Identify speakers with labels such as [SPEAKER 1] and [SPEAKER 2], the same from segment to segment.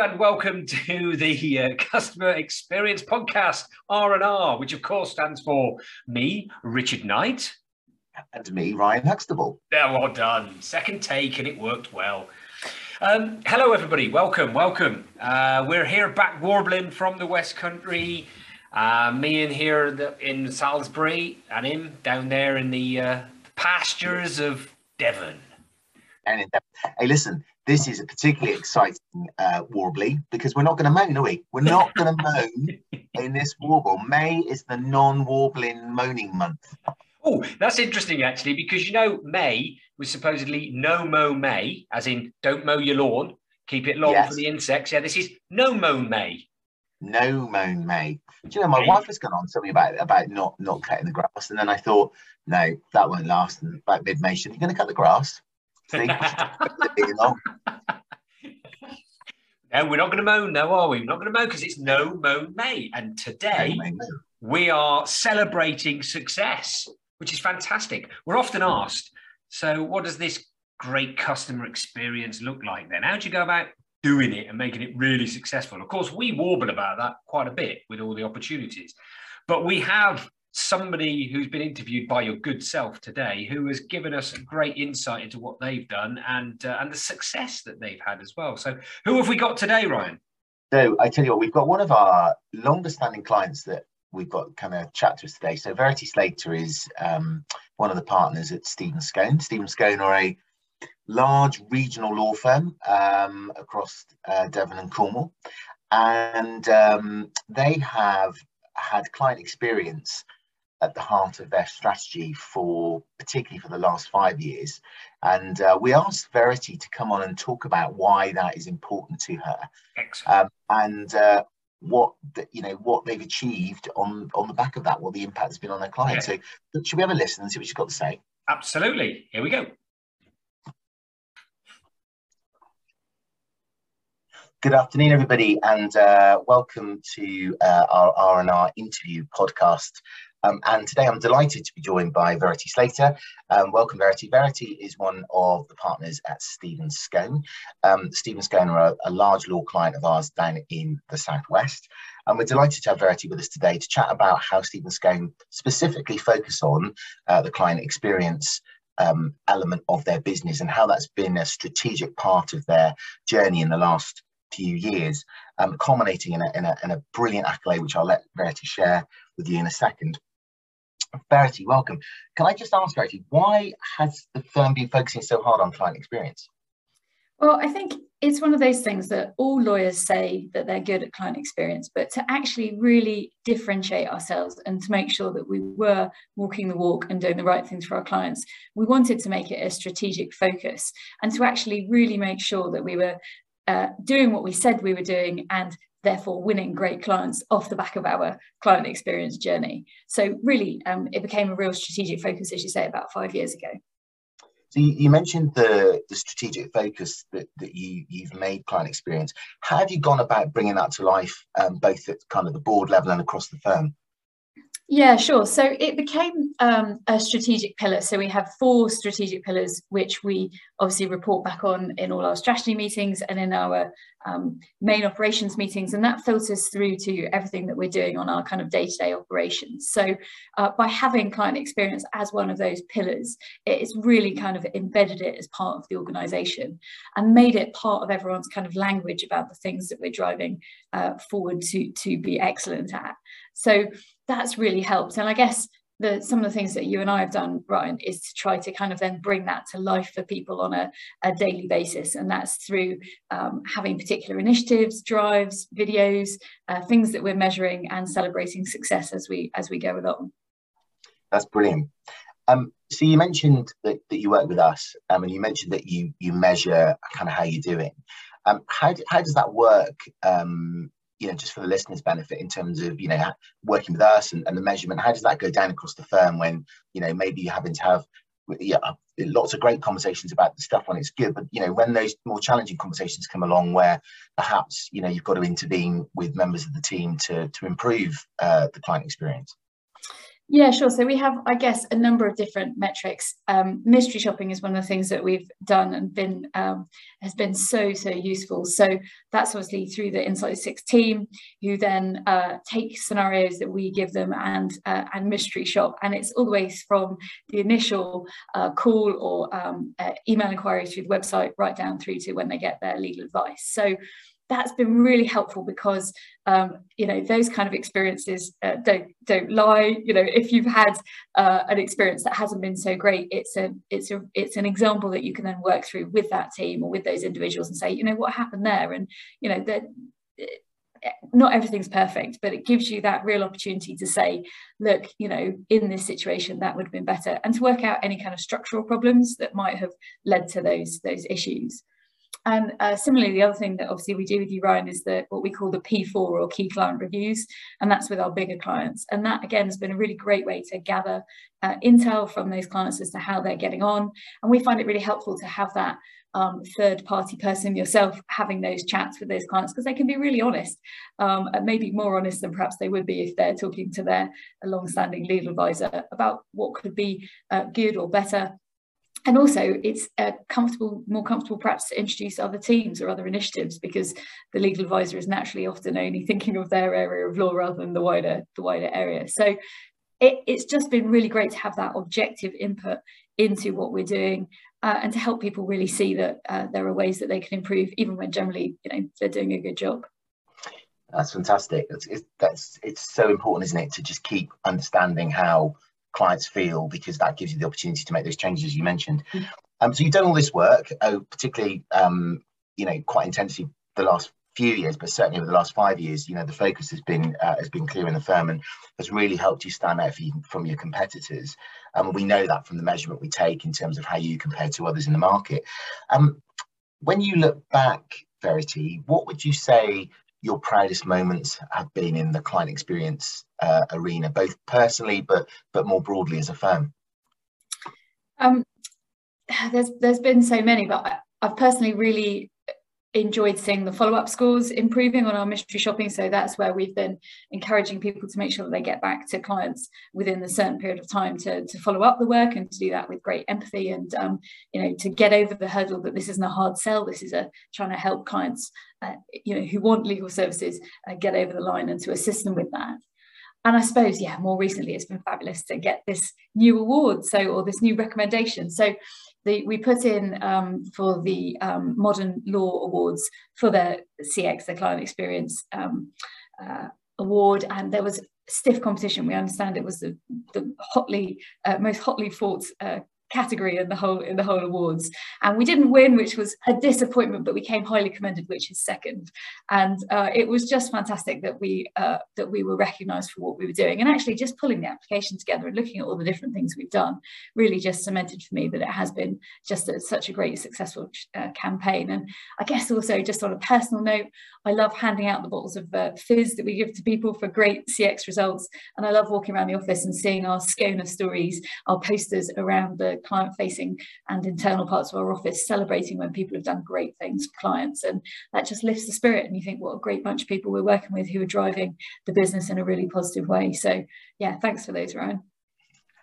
[SPEAKER 1] and welcome to the uh, Customer Experience Podcast R&R, which of course stands for me, Richard Knight.
[SPEAKER 2] And me, Ryan Huxtable.
[SPEAKER 1] Yeah, well done. Second take and it worked well. Um, hello, everybody. Welcome, welcome. Uh, we're here back warbling from the West Country. Uh, me in here the, in Salisbury and him down there in the uh, pastures of Devon.
[SPEAKER 2] And. Hey, listen, this is a particularly exciting uh, warbly because we're not going to moan, are we? We're not going to moan in this warble. May is the non-warbling moaning month.
[SPEAKER 1] Oh, that's interesting actually, because you know May was supposedly no mow May, as in don't mow your lawn, keep it long yes. for the insects. Yeah, this is no mow May.
[SPEAKER 2] No mown May. Do you know my May. wife has gone on to me about about not not cutting the grass, and then I thought, no, that won't last. And about mid May, she said, "You're going to cut the grass."
[SPEAKER 1] no, we're not going to moan, though, are we? We're not going to moan because it's no moan May. And today we are celebrating success, which is fantastic. We're often asked, so what does this great customer experience look like then? How do you go about doing it and making it really successful? Of course, we warble about that quite a bit with all the opportunities, but we have somebody who's been interviewed by your good self today who has given us great insight into what they've done and uh, and the success that they've had as well. So who have we got today ryan?
[SPEAKER 2] So i tell you what we've got one of our longest standing clients that we've got kind of chat to us today. So verity slater is um, one of the partners at stephens scown. Stephen scone are a large regional law firm um, across uh, devon and cornwall. And um, they have had client experience at the heart of their strategy for particularly for the last five years. And uh, we asked Verity to come on and talk about why that is important to her. Um, and uh, what the, you know what they've achieved on on the back of that, what the impact has been on their clients. So should we have a listen and see what she's got to say?
[SPEAKER 1] Absolutely. Here we go.
[SPEAKER 2] Good afternoon, everybody, and uh, welcome to uh, our R&R interview podcast. Um, and today I'm delighted to be joined by Verity Slater. Um, welcome, Verity. Verity is one of the partners at Stephens Scown. Um, Stephens Scown are a, a, large law client of ours down in the Southwest. And we're delighted to have Verity with us today to chat about how Stephens Scown specifically focus on uh, the client experience um, element of their business and how that's been a strategic part of their journey in the last few years, um, culminating in a, in, a, in a brilliant accolade, which I'll let Verity share with you in a second. Verity, welcome. Can I just ask, Verity, why has the firm been focusing so hard on client experience?
[SPEAKER 3] Well, I think it's one of those things that all lawyers say that they're good at client experience, but to actually really differentiate ourselves and to make sure that we were walking the walk and doing the right things for our clients, we wanted to make it a strategic focus and to actually really make sure that we were uh, doing what we said we were doing and therefore winning great clients off the back of our client experience journey. So really, um, it became a real strategic focus, as you say, about five years ago.
[SPEAKER 2] So you, you mentioned the, the strategic focus that, that you, you've made client experience. How have you gone about bringing that to life, um, both at kind of the board level and across the firm?
[SPEAKER 3] Yeah, sure. So it became um, a strategic pillar. So we have four strategic pillars, which we obviously report back on in all our strategy meetings and in our um, main operations meetings. And that filters through to everything that we're doing on our kind of day to day operations. So uh, by having client experience as one of those pillars, it's really kind of embedded it as part of the organization and made it part of everyone's kind of language about the things that we're driving uh, forward to, to be excellent at. So that's really helped. And I guess the, some of the things that you and I have done, Ryan, is to try to kind of then bring that to life for people on a, a daily basis. And that's through um, having particular initiatives, drives, videos, uh, things that we're measuring and celebrating success as we as we go along.
[SPEAKER 2] That's brilliant. Um, so you mentioned that, that you work with us, um, and you mentioned that you you measure kind of how you're doing. Um, how, how does that work um, you know, just for the listeners' benefit in terms of, you know, working with us and, and the measurement, how does that go down across the firm when, you know, maybe you're having to have yeah, lots of great conversations about the stuff when it's good, but you know, when those more challenging conversations come along, where perhaps you know you've got to intervene with members of the team to to improve uh, the client experience.
[SPEAKER 3] Yeah, sure. So we have, I guess, a number of different metrics. Um, mystery shopping is one of the things that we've done and been um, has been so so useful. So that's obviously through the Insight Six team, who then uh, take scenarios that we give them and uh, and mystery shop, and it's all the way from the initial uh, call or um, uh, email inquiry through the website right down through to when they get their legal advice. So that's been really helpful because um, you know those kind of experiences uh, don't don't lie. You know if you've had uh, an experience that hasn't been so great it's a it's a it's an example that you can then work through with that team or with those individuals and say you know what happened there? And you know that not everything's perfect but it gives you that real opportunity to say look you know in this situation that would have been better and to work out any kind of structural problems that might have led to those those issues and uh, similarly, the other thing that obviously we do with you, Ryan, is the what we call the P4 or key client reviews, and that's with our bigger clients. And that again has been a really great way to gather uh, intel from those clients as to how they're getting on. And we find it really helpful to have that um, third party person yourself having those chats with those clients because they can be really honest, um, and maybe more honest than perhaps they would be if they're talking to their long standing legal advisor about what could be uh, good or better and also it's a comfortable more comfortable perhaps to introduce other teams or other initiatives because the legal advisor is naturally often only thinking of their area of law rather than the wider the wider area. So it, it's just been really great to have that objective input into what we're doing uh, and to help people really see that uh, there are ways that they can improve even when generally you know they're doing a good job.
[SPEAKER 2] That's fantastic. It's, it's, that's it's so important isn't it to just keep understanding how clients feel because that gives you the opportunity to make those changes as you mentioned. Mm. Um, so you've done all this work, uh, particularly um, you know quite intensely the last few years, but certainly over the last five years, you know the focus has been uh, has been clear in the firm and has really helped you stand out from your competitors. Um, we know that from the measurement we take in terms of how you compare to others in the market. Um, when you look back, Verity, what would you say your proudest moments have been in the client experience uh, arena, both personally but but more broadly as a firm?
[SPEAKER 3] Um, there's there's been so many, but I've personally really enjoyed seeing the follow-up scores improving on our mystery shopping so that's where we've been encouraging people to make sure that they get back to clients within a certain period of time to, to follow up the work and to do that with great empathy and um, you know to get over the hurdle that this isn't a hard sell this is a trying to help clients uh, you know who want legal services uh, get over the line and to assist them with that and I suppose, yeah, more recently it's been fabulous to get this new award, so or this new recommendation. So the, we put in um, for the um, Modern Law Awards for the CX, the Client Experience um, uh, Award, and there was stiff competition. We understand it was the, the hotly, uh, most hotly fought uh, category in the whole in the whole awards. And we didn't win which was a disappointment but we came highly commended which is second. And uh, it was just fantastic that we uh, that we were recognized for what we were doing and actually just pulling the application together and looking at all the different things we've done really just cemented for me that it has been just a, such a great successful uh, campaign. And i guess also just on a personal note i love handing out the bottles of uh, fizz that we give to people for great cx results. And i love walking around the office and seeing our scone of stories our posters around the client facing and internal parts of our office celebrating when people have done great things for clients. And that just lifts the spirit. And you think, what a great bunch of people we're working with who are driving the business in a really positive way. So, yeah, thanks for those, Ryan.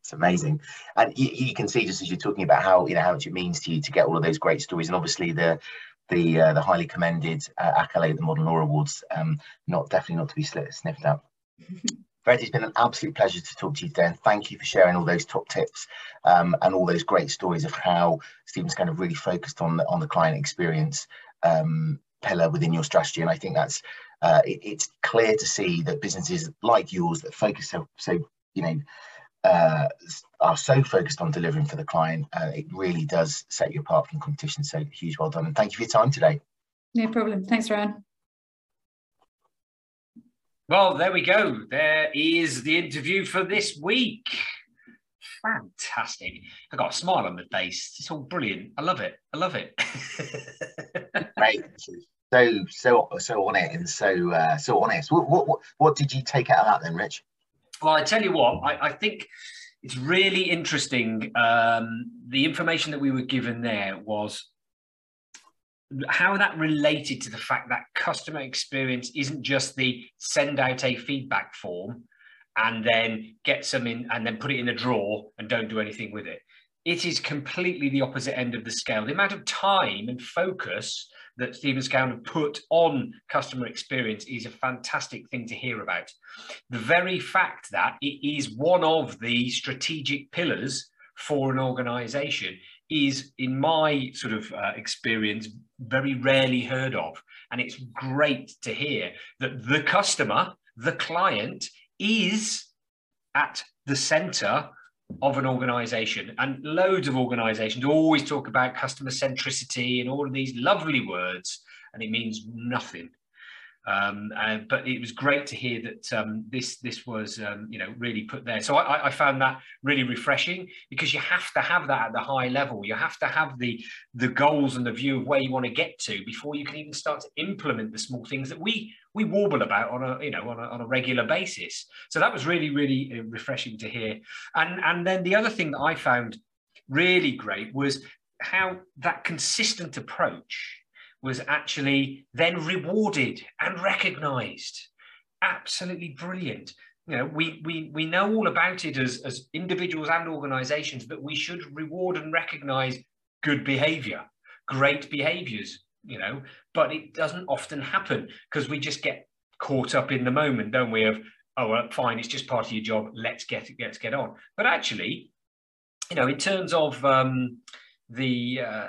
[SPEAKER 2] It's amazing, and you, you, can see just as you're talking about how you know how much it means to you to get all of those great stories, and obviously the the uh, the highly commended uh, accolade, the Modern Law Awards, um, not definitely not to be sniffed at. Fred, it's been an absolute pleasure to talk to you today, and thank you for sharing all those top tips um, and all those great stories of how Stephens Scown of really focused on the on the client experience um, pillar within your strategy. And I think that's uh, it, it's clear to see that businesses like yours that focus so so you know uh, are so focused on delivering for the client, uh, it really does set you apart from competition. So huge well done, and thank you for your time today.
[SPEAKER 3] No problem. Thanks, Ryan.
[SPEAKER 1] Well, there we go. There is the interview for this week. Fantastic. I got a smile on my face. It's all brilliant. I love it. I love it.
[SPEAKER 2] Great. So so so on it and so uh, so honest. What, what what what did you take out of that then, Rich?
[SPEAKER 1] Well, I tell you what, I, I think it's really interesting. Um, the information that we were given there was how that related to the fact that customer experience isn't just the send out a feedback form and then get some in and then put it in a drawer and don't do anything with it. It is completely the opposite end of the scale. The amount of time and focus that Stephen have put on customer experience is a fantastic thing to hear about. The very fact that it is one of the strategic pillars for an organization is, in my sort of uh, experience, very rarely heard of. And it's great to hear that the customer, the client, is at the center of an organization. And loads of organizations always talk about customer centricity and all of these lovely words, and it means nothing. Um, but it was great to hear that um, this this was um, you know really put there. So I, I, found that really refreshing because you have to have that at the high level. You have to have the the goals and the view of where you want to get to before you can even start to implement the small things that we we warble about on a you know on a, on a regular basis. So that was really really uh, refreshing to hear. And and then the other thing that I found really great was how that consistent approach was actually then rewarded and recognized. Absolutely brilliant. You know, we, we, we know all about it as, as individuals and organizations that we should reward and recognize good behavior, great behaviors, you know, but it doesn't often happen because we just get caught up in the moment, don't we? Of, oh, well, fine, it's just part of your job. Let's get it, let's get on. But actually, you know, in terms of um, the uh,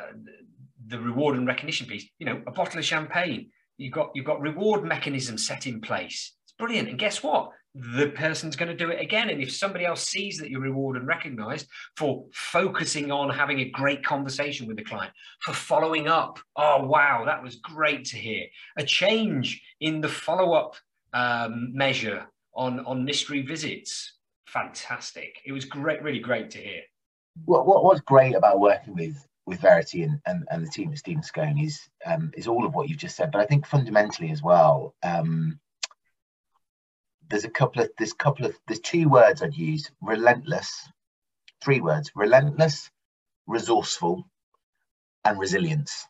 [SPEAKER 1] the reward and recognition piece, you know, a bottle of champagne, you've got you've got reward mechanisms set in place. It's brilliant. And guess what? The person's going to do it again. And if somebody else sees that you're reward and recognized for focusing on having a great conversation with the client, for following up, oh wow, that was great to hear. A change in the follow-up um, measure on on mystery visits, fantastic. It was great, really great to hear.
[SPEAKER 2] What, what what's great about working with with Verity and, and, and the team at Stephens Scown is um, is all of what you've just said. But I think fundamentally as well, um, there's a couple of there's couple of there's two words I'd use: relentless, three words: relentless, resourceful, and resilience.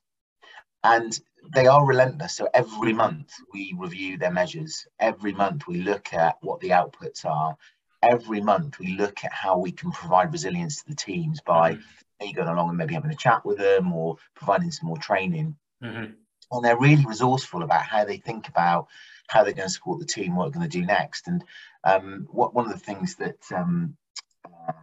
[SPEAKER 2] And they are relentless. So every month we review their measures. Every month we look at what the outputs are. Every month we look at how we can provide resilience to the teams by mm-hmm going along and maybe having a chat with them or providing some more training. Mm-hmm. And they're really resourceful about how they think about how they're going to support the team, what they're going to do next. And um, what one of the things that, um,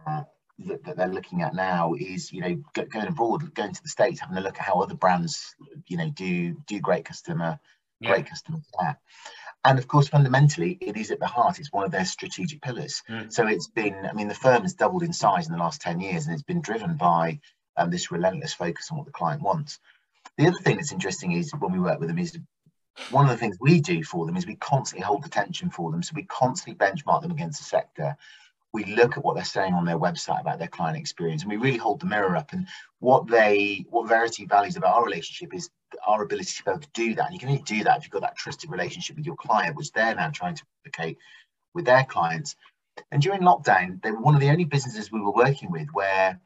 [SPEAKER 2] uh, that, that they're looking at now is, you know, going abroad, going to the states, having a look at how other brands, you know, do do great customer, yeah. great customer care and of course fundamentally it is at the heart it's one of their strategic pillars. Mm. so it's been i mean the firm has doubled in size in the last 10 years and it's been driven by um, this relentless focus on what the client wants. The other thing that's interesting is when we work with them is one of the things we do for them is we constantly hold attention for them. So we constantly benchmark them against the sector. We look at what they're saying on their website about their client experience and we really hold the mirror up. And what they what verity values about our relationship is our ability to be able to do that. And you can only do that if you've got that trusted relationship with your client which they're now trying to replicate with their clients. And during lockdown they were one of the only businesses we were working with where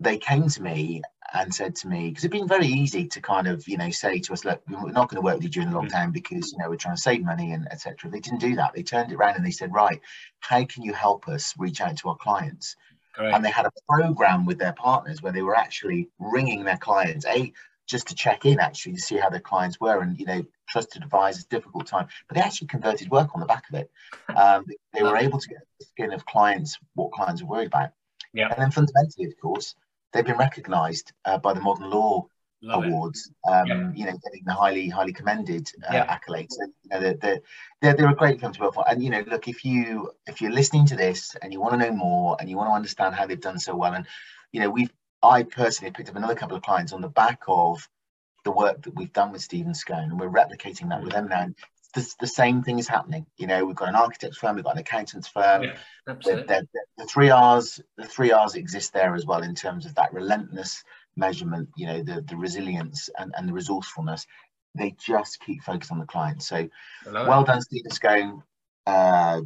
[SPEAKER 2] they came to me and said to me because it'd been very easy to kind of you know say to us look we're not going to work with you during the mm. lockdown because you know we're trying to save money and etc they didn't do that. They turned it around and they said right how can you help us reach out to our clients? And they had a program with their partners where they were actually ringing their clients. A just to check in actually to see how their clients were and you know trusted advisors difficult time but they actually converted work on the back of it um, they were able to get the skin of clients what clients were worried about yeah and then fundamentally of course they've been recognised uh, by the Modern Law Love Awards. Um, yeah. You know, getting the highly highly commended uh, yeah. accolades. And, you know, they're, they're, they're, a great firm to work for. And you know, look, if you if you're listening to this and you want to know more and you want to understand how they've done so well, and you know, we've I personally picked up another couple of clients on the back of the work that we've done with Stephens Scown, and we're replicating that with them now. And the, the same thing is happening. You know, we've got an architect's firm, we've got an accountant's firm. Yeah, absolutely. The, three R's, the three R's exist there as well in terms of that relentless measurement. You know, the the resilience and, and the resourcefulness. They just keep focused on the client. So, well done, Stephens Scown. Uh,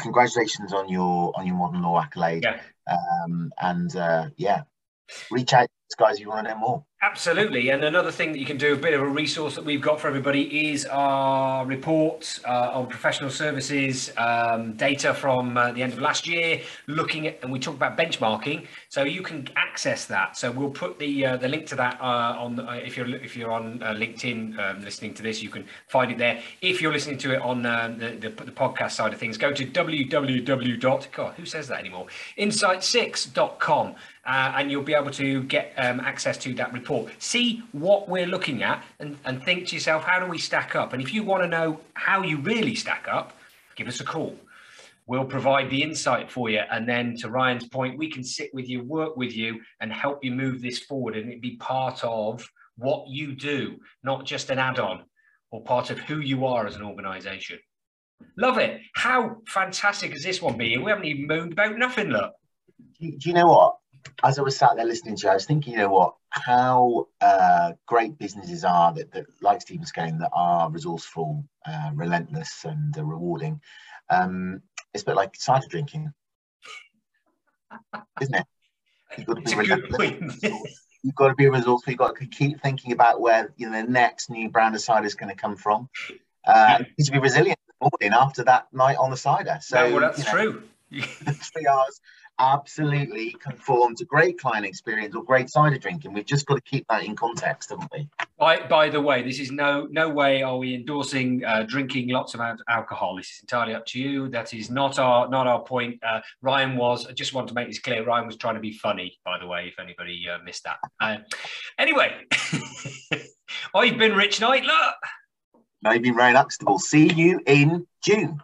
[SPEAKER 2] congratulations on your on your modern law accolade. Yeah. Um, and uh, yeah, reach out guys you want to know more.
[SPEAKER 1] Absolutely. And another thing that you can do, a bit of a resource that we've got for everybody, is our reports uh, on professional services, um, data from uh, the end of last year, looking at, and we talk about benchmarking. So you can access that. So we'll put the uh, the link to that uh, on uh, if you're if you're on uh, LinkedIn um, listening to this, you can find it there. If you're listening to it on the, the, the podcast side of things, go to www. God, who says that anymore? Insight6.com. Uh, and you'll be able to get um, access to that report. See what we're looking at and, and think to yourself, how do we stack up? And if you want to know how you really stack up, give us a call. We'll provide the insight for you. And then to Ryan's point, we can sit with you, work with you, and help you move this forward and it be part of what you do, not just an add on or part of who you are as an organization. Love it. How fantastic has this one been? We haven't even moaned about nothing, look.
[SPEAKER 2] Do do you know what? As I was sat there listening to you, I was thinking, you know what, how uh, great businesses are that, that, like Stephens Scown, that are resourceful, uh, relentless, and uh, rewarding. Um, it's a bit like cider drinking, isn't it? You've got to be relentless. You've got to be resourceful. You've got to keep thinking about where you know the next new brand of cider is going to come from. Uh, you need to be resilient morning after that night on the cider. So,
[SPEAKER 1] well, that's you know, true.
[SPEAKER 2] three hours absolutely conform to great client experience or great cider drinking. We've just got to keep that in context, haven't we?
[SPEAKER 1] By, by the way, this is no no way are we endorsing uh, drinking lots of alcohol. This is entirely up to you. That is not our not our point. Uh, Ryan was. I just want to make this clear. Ryan was trying to be funny. By the way, if anybody uh, missed that. Uh, anyway, I've been Rich Knight. Look.
[SPEAKER 2] I've been Ryan Huxtable. See you in June.